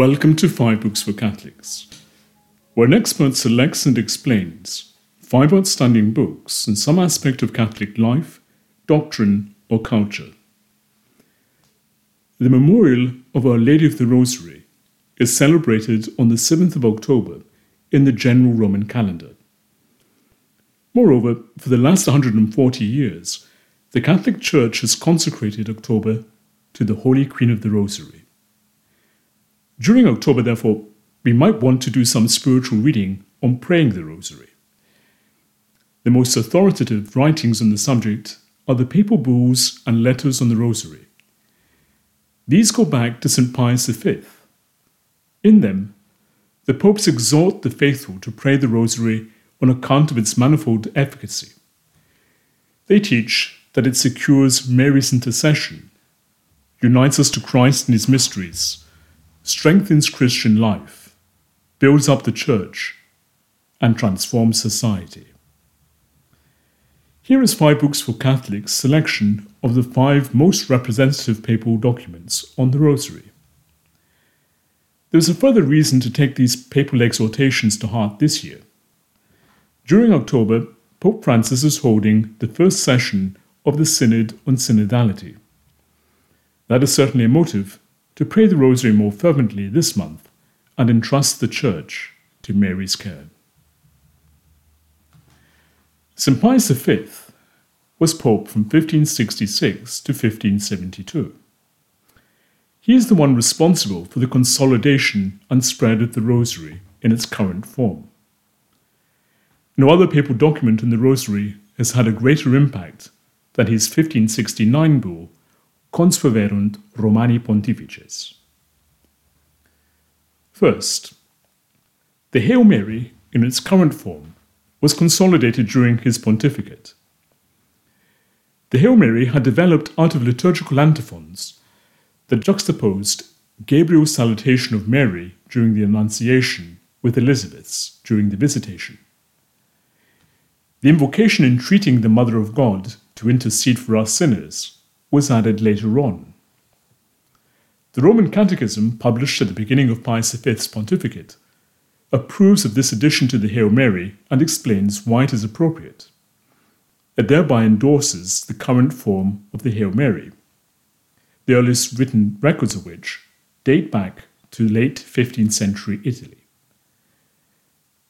Welcome to Five Books for Catholics, where an expert selects and explains five outstanding books in some aspect of Catholic life, doctrine, or culture. The memorial of Our Lady of the Rosary is celebrated on the 7th of October in the general Roman calendar. Moreover, for the last 140 years, the Catholic Church has consecrated October to the Holy Queen of the Rosary. During October, therefore, we might want to do some spiritual reading on praying the Rosary. The most authoritative writings on the subject are the papal bulls and letters on the Rosary. These go back to St. Pius V. In them, the popes exhort the faithful to pray the Rosary on account of its manifold efficacy. They teach that it secures Mary's intercession, unites us to Christ in his mysteries, strengthens Christian life, builds up the church, and transforms society. Here is Five Books for Catholics selection of the five most representative papal documents on the Rosary. There is a further reason to take these papal exhortations to heart this year. During October, Pope Francis is holding the first session of the Synod on Synodality. That is certainly a motive to pray the Rosary more fervently this month and entrust the Church to Mary's care. St. Pius V was Pope from 1566 to 1572. He is the one responsible for the consolidation and spread of the Rosary in its current form. No other papal document in the Rosary has had a greater impact than his 1569 bull Consueverunt Romani Pontifices. First, the Hail Mary, in its current form, was consolidated during his pontificate. The Hail Mary had developed out of liturgical antiphons that juxtaposed Gabriel's salutation of Mary during the Annunciation with Elizabeth's during the Visitation. The invocation entreating the Mother of God to intercede for us sinners was added later on. The Roman Catechism, published at the beginning of Pius V's pontificate, approves of this addition to the Hail Mary and explains why it is appropriate. It thereby endorses the current form of the Hail Mary, the earliest written records of which date back to late 15th century Italy.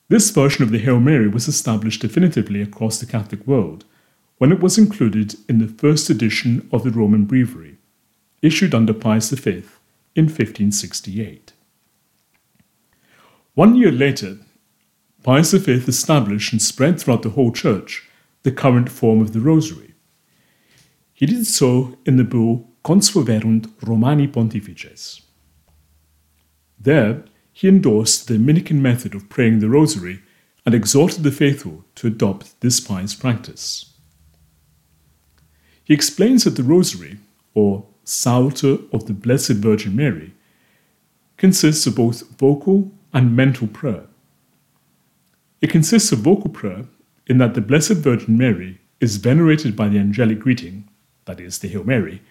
This version of the Hail Mary was established definitively across the Catholic world when it was included in the first edition of the Roman Breviary, issued under Pius V in 1568. One year later, Pius V established and spread throughout the whole Church the current form of the Rosary. He did so in the bull Consueverunt Romani Pontifices. There, he endorsed the Dominican method of praying the Rosary and exhorted the faithful to adopt this pious practice. He explains that the Rosary, or Psalter of the Blessed Virgin Mary, consists of both vocal and mental prayer. It consists of vocal prayer in that the Blessed Virgin Mary is venerated by the angelic greeting, that is, the Hail Mary,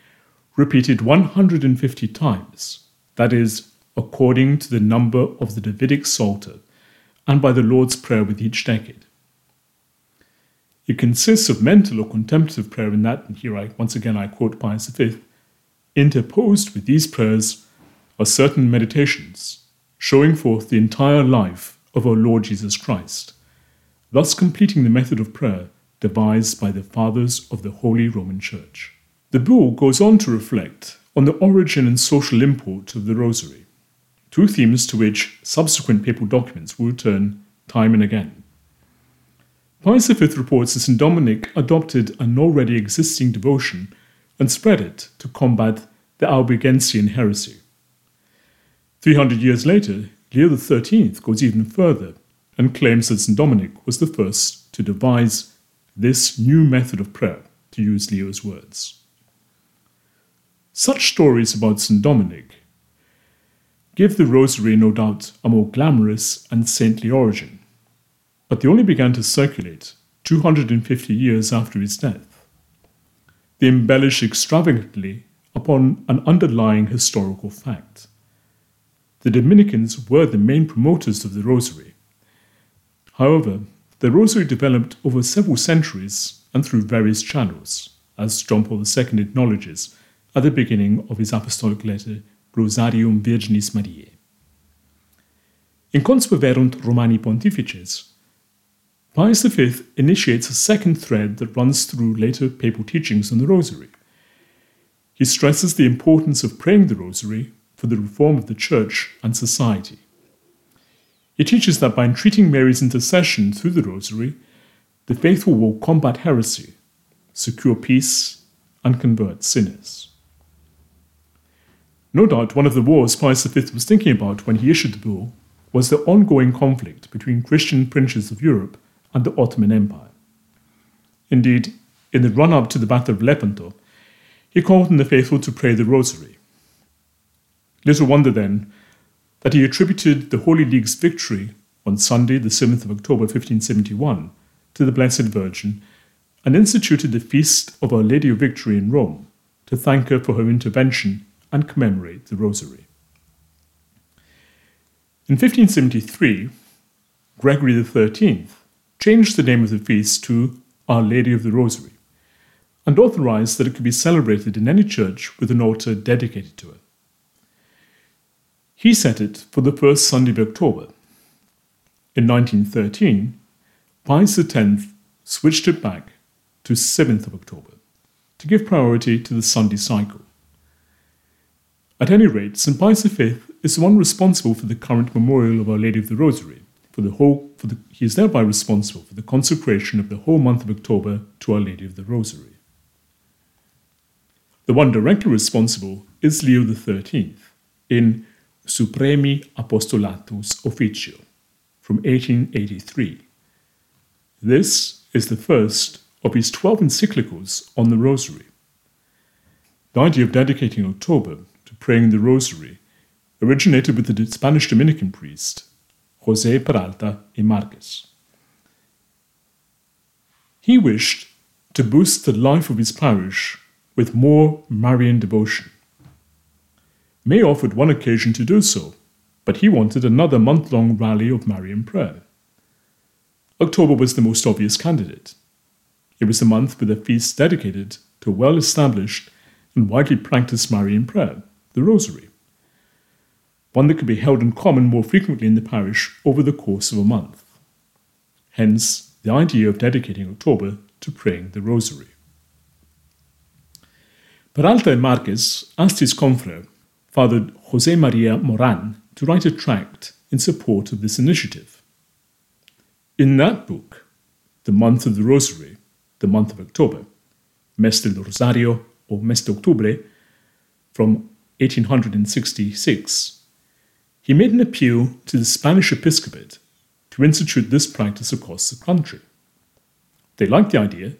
repeated 150 times, that is, according to the number of the Davidic Psalter, and by the Lord's Prayer with each decade. It consists of mental or contemplative prayer in that, and here I once again I quote Pius V, interposed with these prayers are certain meditations, showing forth the entire life of our Lord Jesus Christ, thus completing the method of prayer devised by the fathers of the Holy Roman Church. The bull goes on to reflect on the origin and social import of the Rosary, two themes to which subsequent papal documents will return time and again. Pius V reports that St. Dominic adopted an already existing devotion and spread it to combat the Albigensian heresy. 300 years later, Leo XIII goes even further and claims that St. Dominic was the first to devise this new method of prayer, to use Leo's words. Such stories about St. Dominic give the Rosary, no doubt, a more glamorous and saintly origin but they only began to circulate 250 years after his death. They embellish extravagantly upon an underlying historical fact. the Dominicans were the main promoters of the Rosary. However, the Rosary developed over several centuries and through various channels, as John Paul II acknowledges at the beginning of his apostolic letter Rosarium Virginis Mariae. In Consueverunt Romani Pontifices, Pius V initiates a second thread that runs through later papal teachings on the Rosary. He stresses the importance of praying the Rosary for the reform of the Church and society. He teaches that by entreating Mary's intercession through the Rosary, the faithful will combat heresy, secure peace, and convert sinners. No doubt one of the wars Pius V was thinking about when he issued the bull was the ongoing conflict between Christian princes of Europe and the Ottoman Empire. Indeed, in the run up to the Battle of Lepanto, he called on the faithful to pray the Rosary. Little wonder then that he attributed the Holy League's victory on Sunday, the 7th of October 1571, to the Blessed Virgin and instituted the Feast of Our Lady of Victory in Rome to thank her for her intervention and commemorate the Rosary. In 1573, Gregory XIII changed the name of the feast to Our Lady of the Rosary and authorized that it could be celebrated in any church with an altar dedicated to her. He set it for the first Sunday of October. In 1913, Pius X switched it back to 7th of October to give priority to the Sunday cycle. At any rate, St. Pius V is the one responsible for the current memorial of Our Lady of the Rosary, for the whole, for the, he is thereby responsible for the consecration of the whole month of October to Our Lady of the Rosary. The one directly responsible is Leo XIII in Supremi Apostolatus Officio from 1883. This is the first of his 12 encyclicals on the Rosary. The idea of dedicating October to praying the Rosary originated with the Spanish Dominican priest Jose Peralta y Marquez. He wished to boost the life of his parish with more Marian devotion. May offered one occasion to do so, but he wanted another month long rally of Marian prayer. October was the most obvious candidate. It was the month with a feast dedicated to well established and widely practiced Marian prayer, the Rosary one that could be held in common more frequently in the parish over the course of a month. Hence, the idea of dedicating October to praying the Rosary. Peralta Marquez asked his confrere, Father Jose Maria Moran, to write a tract in support of this initiative. In that book, The Month of the Rosary, the month of October, Mes del Rosario or Mes de Octubre, from 1866, he made an appeal to the Spanish episcopate to institute this practice across the country. They liked the idea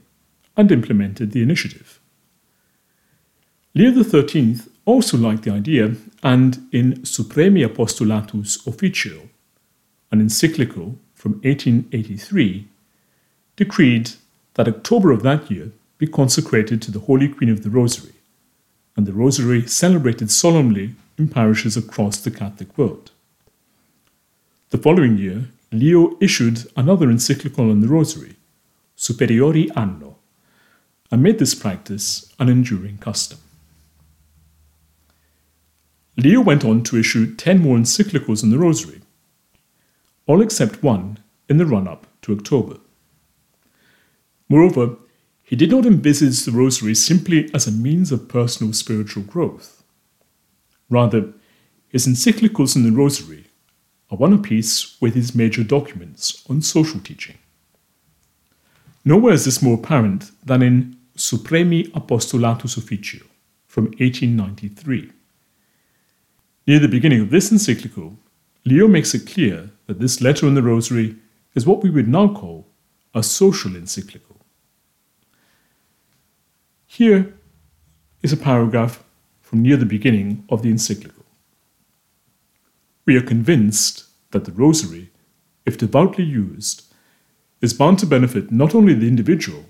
and implemented the initiative. Leo XIII also liked the idea and in Supremi Apostolatus Officio, an encyclical from 1883, decreed that October of that year be consecrated to the Holy Queen of the Rosary, and the Rosary celebrated solemnly in parishes across the Catholic world. The following year, Leo issued another encyclical on the Rosary, Superiori Anno, and made this practice an enduring custom. Leo went on to issue 10 more encyclicals on the Rosary, all except one in the run up to October. Moreover, he did not envisage the Rosary simply as a means of personal spiritual growth. Rather, his encyclicals in the Rosary are one apiece with his major documents on social teaching. Nowhere is this more apparent than in Supremi Apostolatus Officio from 1893. Near the beginning of this encyclical, Leo makes it clear that this letter on the Rosary is what we would now call a social encyclical. Here is a paragraph from near the beginning of the encyclical. We are convinced that the Rosary, if devoutly used, is bound to benefit not only the individual,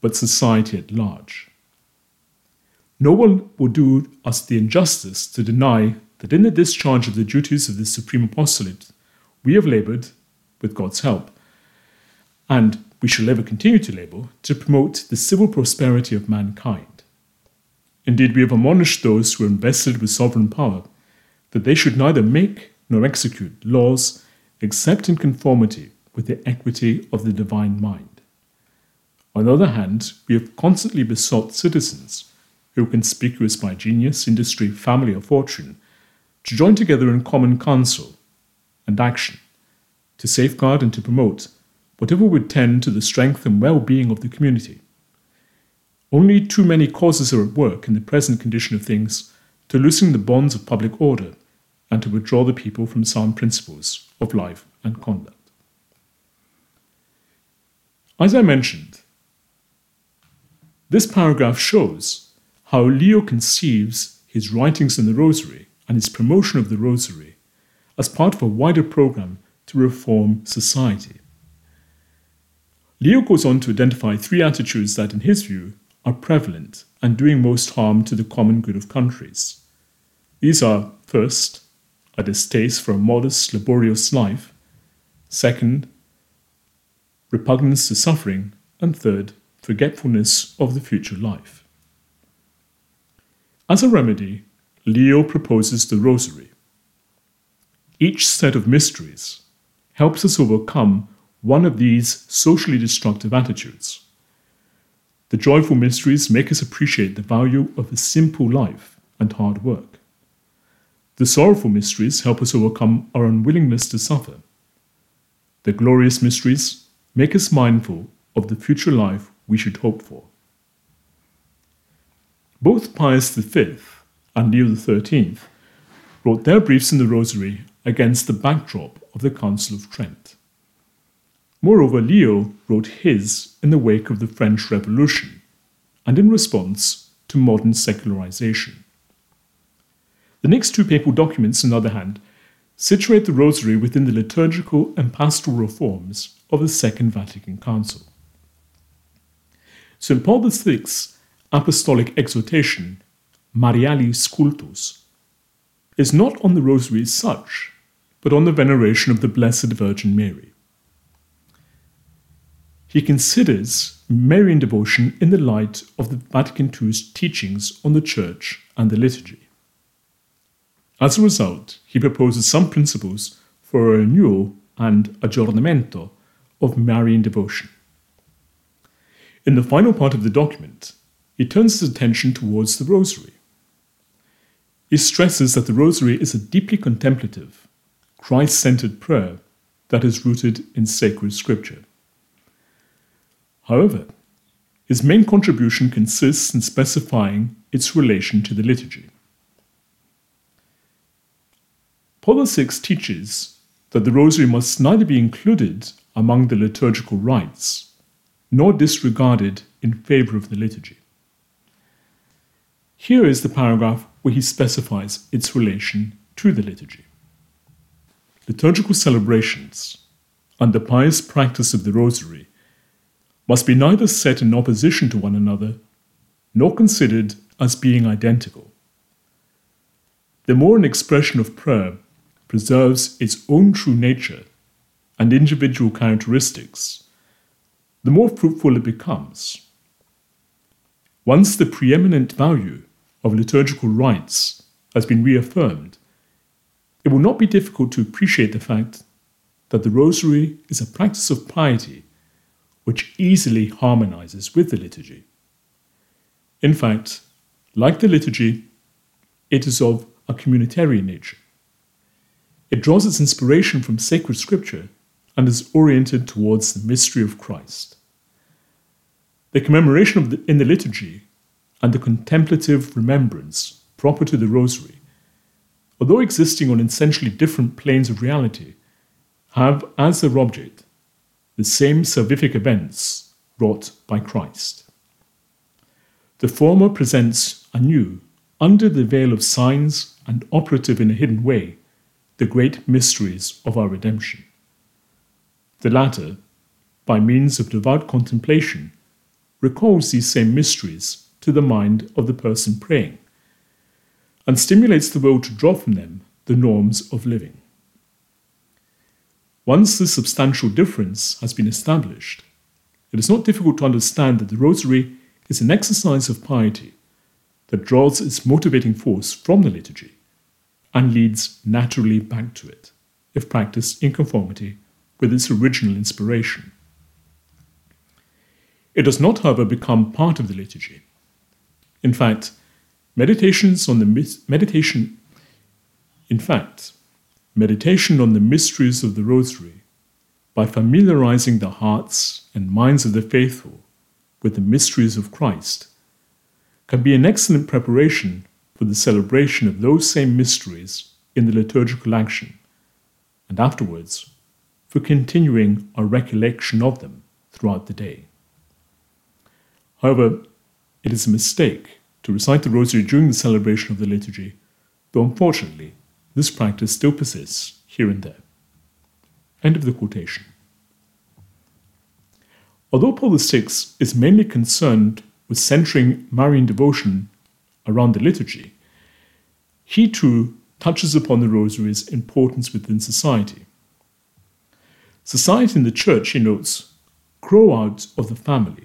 but society at large. No one would do us the injustice to deny that in the discharge of the duties of the Supreme Apostolate, we have laboured, with God's help, and we shall ever continue to labour, to promote the civil prosperity of mankind. Indeed, we have admonished those who are invested with sovereign power that they should neither make nor execute laws except in conformity with the equity of the divine mind. On the other hand, we have constantly besought citizens who are conspicuous by genius, industry, family, or fortune to join together in common counsel and action to safeguard and to promote whatever would tend to the strength and well being of the community. Only too many causes are at work in the present condition of things to loosen the bonds of public order and to withdraw the people from sound principles of life and conduct. As I mentioned, this paragraph shows how Leo conceives his writings in the Rosary and his promotion of the Rosary as part of a wider program to reform society. Leo goes on to identify three attitudes that, in his view, are prevalent and doing most harm to the common good of countries. These are, first, a distaste for a modest, laborious life, second, repugnance to suffering, and third, forgetfulness of the future life. As a remedy, Leo proposes the Rosary. Each set of mysteries helps us overcome one of these socially destructive attitudes. The joyful mysteries make us appreciate the value of a simple life and hard work. The sorrowful mysteries help us overcome our unwillingness to suffer. The glorious mysteries make us mindful of the future life we should hope for. Both Pius V and Leo XIII wrote their briefs in the Rosary against the backdrop of the Council of Trent. Moreover, Leo wrote his in the wake of the French Revolution and in response to modern secularization. The next two papal documents, on the other hand, situate the Rosary within the liturgical and pastoral reforms of the Second Vatican Council. St. Paul VI's apostolic exhortation, Marialis Cultus, is not on the Rosary as such, but on the veneration of the Blessed Virgin Mary. He considers Marian devotion in the light of the Vatican II's teachings on the Church and the liturgy. As a result, he proposes some principles for a renewal and aggiornamento of Marian devotion. In the final part of the document, he turns his attention towards the Rosary. He stresses that the Rosary is a deeply contemplative, Christ centered prayer that is rooted in sacred scripture. However, his main contribution consists in specifying its relation to the liturgy. Paul VI teaches that the Rosary must neither be included among the liturgical rites nor disregarded in favor of the liturgy. Here is the paragraph where he specifies its relation to the liturgy. Liturgical celebrations and the pious practice of the Rosary must be neither set in opposition to one another nor considered as being identical. The more an expression of prayer preserves its own true nature and individual characteristics, the more fruitful it becomes. Once the preeminent value of liturgical rites has been reaffirmed, it will not be difficult to appreciate the fact that the Rosary is a practice of piety which easily harmonizes with the liturgy. In fact, like the liturgy, it is of a communitarian nature. It draws its inspiration from sacred scripture and is oriented towards the mystery of Christ. The commemoration the, in the liturgy and the contemplative remembrance proper to the Rosary, although existing on essentially different planes of reality, have as their object the same salvific events wrought by Christ. The former presents anew, under the veil of signs and operative in a hidden way, the great mysteries of our redemption. The latter, by means of devout contemplation, recalls these same mysteries to the mind of the person praying, and stimulates the will to draw from them the norms of living. Once this substantial difference has been established, it is not difficult to understand that the Rosary is an exercise of piety that draws its motivating force from the liturgy and leads naturally back to it, if practiced in conformity with its original inspiration. It does not, however, become part of the liturgy. In fact, meditations on the meditation, in fact, meditation on the mysteries of the Rosary, by familiarizing the hearts and minds of the faithful with the mysteries of Christ, can be an excellent preparation for the celebration of those same mysteries in the liturgical action, and afterwards for continuing our recollection of them throughout the day. However, it is a mistake to recite the Rosary during the celebration of the liturgy, though unfortunately, this practice still persists here and there. End of the quotation. Although VI is mainly concerned with centering Marian devotion around the liturgy, he too touches upon the rosary's importance within society. Society and the church, he notes, grow out of the family.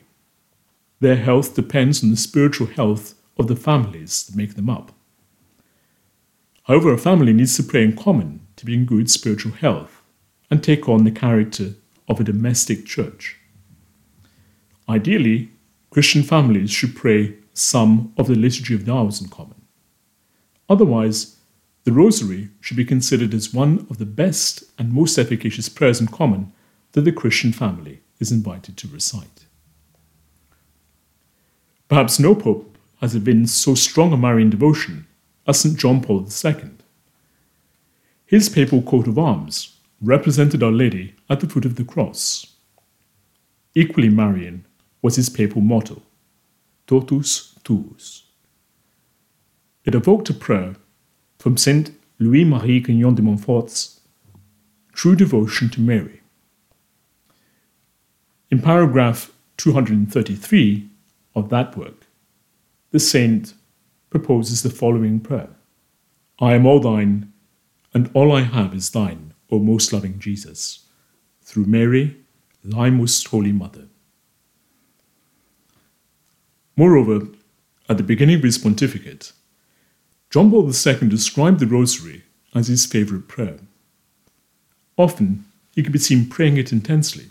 Their health depends on the spiritual health of the families that make them up. However, a family needs to pray in common to be in good spiritual health and take on the character of a domestic church. Ideally, Christian families should pray some of the Liturgy of the Hours in common. Otherwise, the Rosary should be considered as one of the best and most efficacious prayers in common that the Christian family is invited to recite. Perhaps no pope has been so strong a Marian devotion as St. John Paul II. His papal coat of arms represented Our Lady at the foot of the cross. Equally Marian was his papal motto, Totus Tuus. It evoked a prayer from Saint Louis Marie Grignon de Montfort's True Devotion to Mary. In paragraph 233 of that work, the saint proposes the following prayer I am all thine, and all I have is thine, O most loving Jesus, through Mary, thy most holy mother. Moreover, at the beginning of his pontificate, John Paul II described the Rosary as his favorite prayer. Often, he could be seen praying it intensely.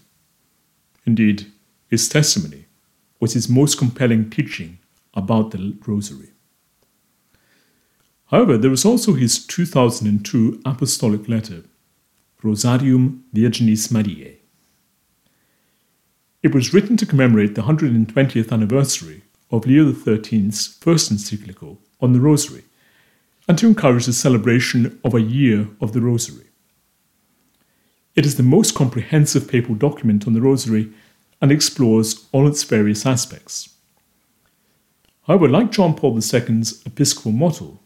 Indeed, his testimony was his most compelling teaching about the Rosary. However, there was also his 2002 apostolic letter, Rosarium Virginis Mariae. It was written to commemorate the 120th anniversary of Leo XIII's first encyclical on the Rosary, and to encourage the celebration of a year of the Rosary. It is the most comprehensive papal document on the Rosary and explores all its various aspects. However, like John Paul II's episcopal motto,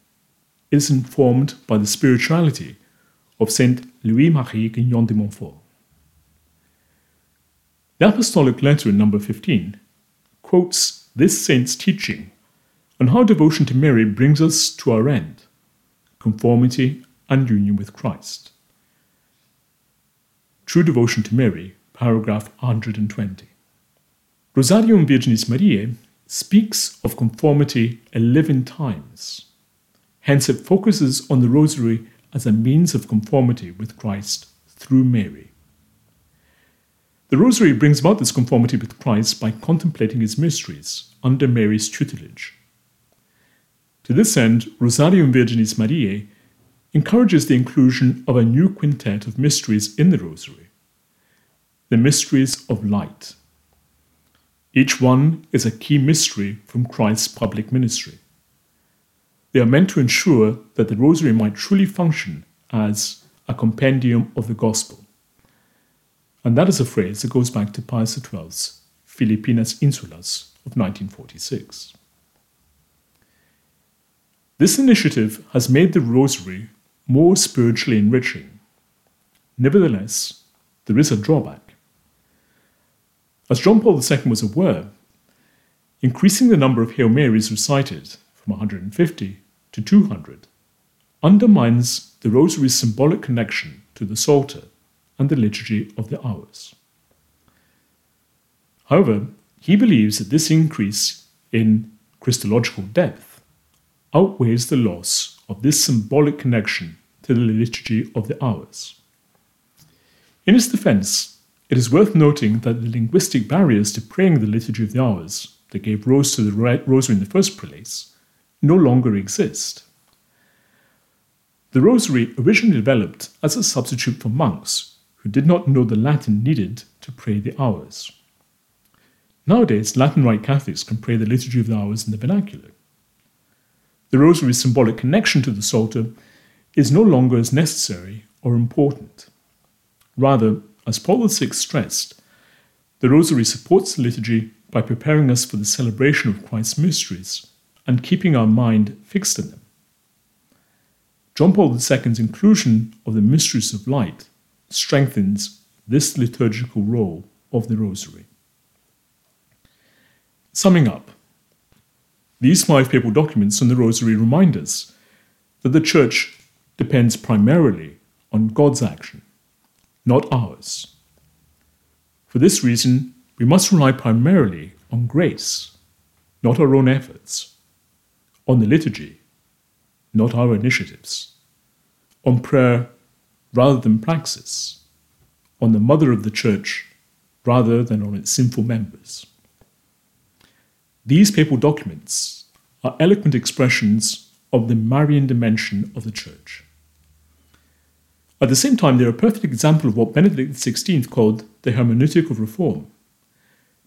is informed by the spirituality of Saint Louis Marie Grignon de Montfort. The Apostolic Letter in number 15 quotes this saint's teaching on how devotion to Mary brings us to our end conformity and union with Christ. True Devotion to Mary, paragraph 120. Rosarium Virginis Mariae speaks of conformity 11 times. Hence, it focuses on the Rosary as a means of conformity with Christ through Mary. The Rosary brings about this conformity with Christ by contemplating his mysteries under Mary's tutelage. To this end, Rosarium Virginis Mariae encourages the inclusion of a new quintet of mysteries in the Rosary the mysteries of light. Each one is a key mystery from Christ's public ministry. They are meant to ensure that the Rosary might truly function as a compendium of the Gospel. And that is a phrase that goes back to Pius XII's Philippinas Insulas of 1946. This initiative has made the Rosary more spiritually enriching. Nevertheless, there is a drawback. As John Paul II was aware, increasing the number of Hail Marys recited from 150 to 200 undermines the rosary's symbolic connection to the Psalter and the Liturgy of the Hours. However, he believes that this increase in Christological depth outweighs the loss of this symbolic connection to the Liturgy of the Hours. In his defense, it is worth noting that the linguistic barriers to praying the Liturgy of the Hours that gave rose to the Rosary in the first place no longer exist. The Rosary originally developed as a substitute for monks who did not know the Latin needed to pray the hours. Nowadays, Latin Rite Catholics can pray the Liturgy of the Hours in the vernacular. The Rosary's symbolic connection to the Psalter is no longer as necessary or important. Rather, as Paul VI stressed, the Rosary supports the liturgy by preparing us for the celebration of Christ's mysteries and keeping our mind fixed on them. John Paul II's inclusion of the mysteries of light strengthens this liturgical role of the Rosary. Summing up, these five papal documents on the Rosary remind us that the Church depends primarily on God's action, not ours. For this reason, we must rely primarily on grace, not our own efforts, on the liturgy, not our initiatives, on prayer rather than praxis, on the Mother of the Church rather than on its sinful members. These papal documents are eloquent expressions of the Marian dimension of the Church. At the same time, they're a perfect example of what Benedict XVI called the hermeneutic of reform.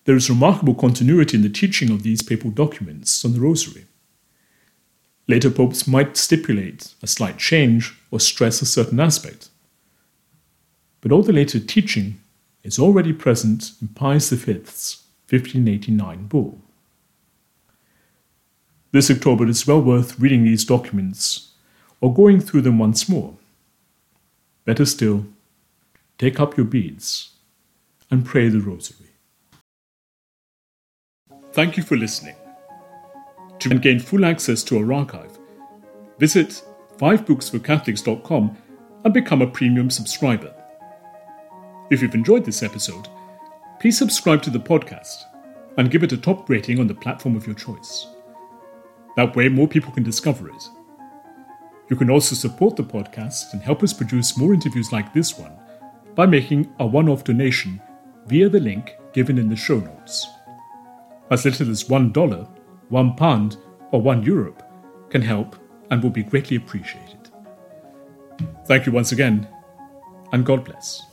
There is remarkable continuity in the teaching of these papal documents on the Rosary. Later popes might stipulate a slight change or stress a certain aspect. But all the later teaching is already present in Pius V's 1589 bull. This October, it's well worth reading these documents or going through them once more. Better still, take up your beads and pray the Rosary. Thank you for listening. To gain full access to our archive, visit 5booksforcatholics.com and become a premium subscriber. If you've enjoyed this episode, please subscribe to the podcast and give it a top rating on the platform of your choice. That way, more people can discover it. You can also support the podcast and help us produce more interviews like this one by making a one off donation via the link given in the show notes. As little as $1, £1, pound, or €1 euro can help and will be greatly appreciated. Thank you once again, and God bless.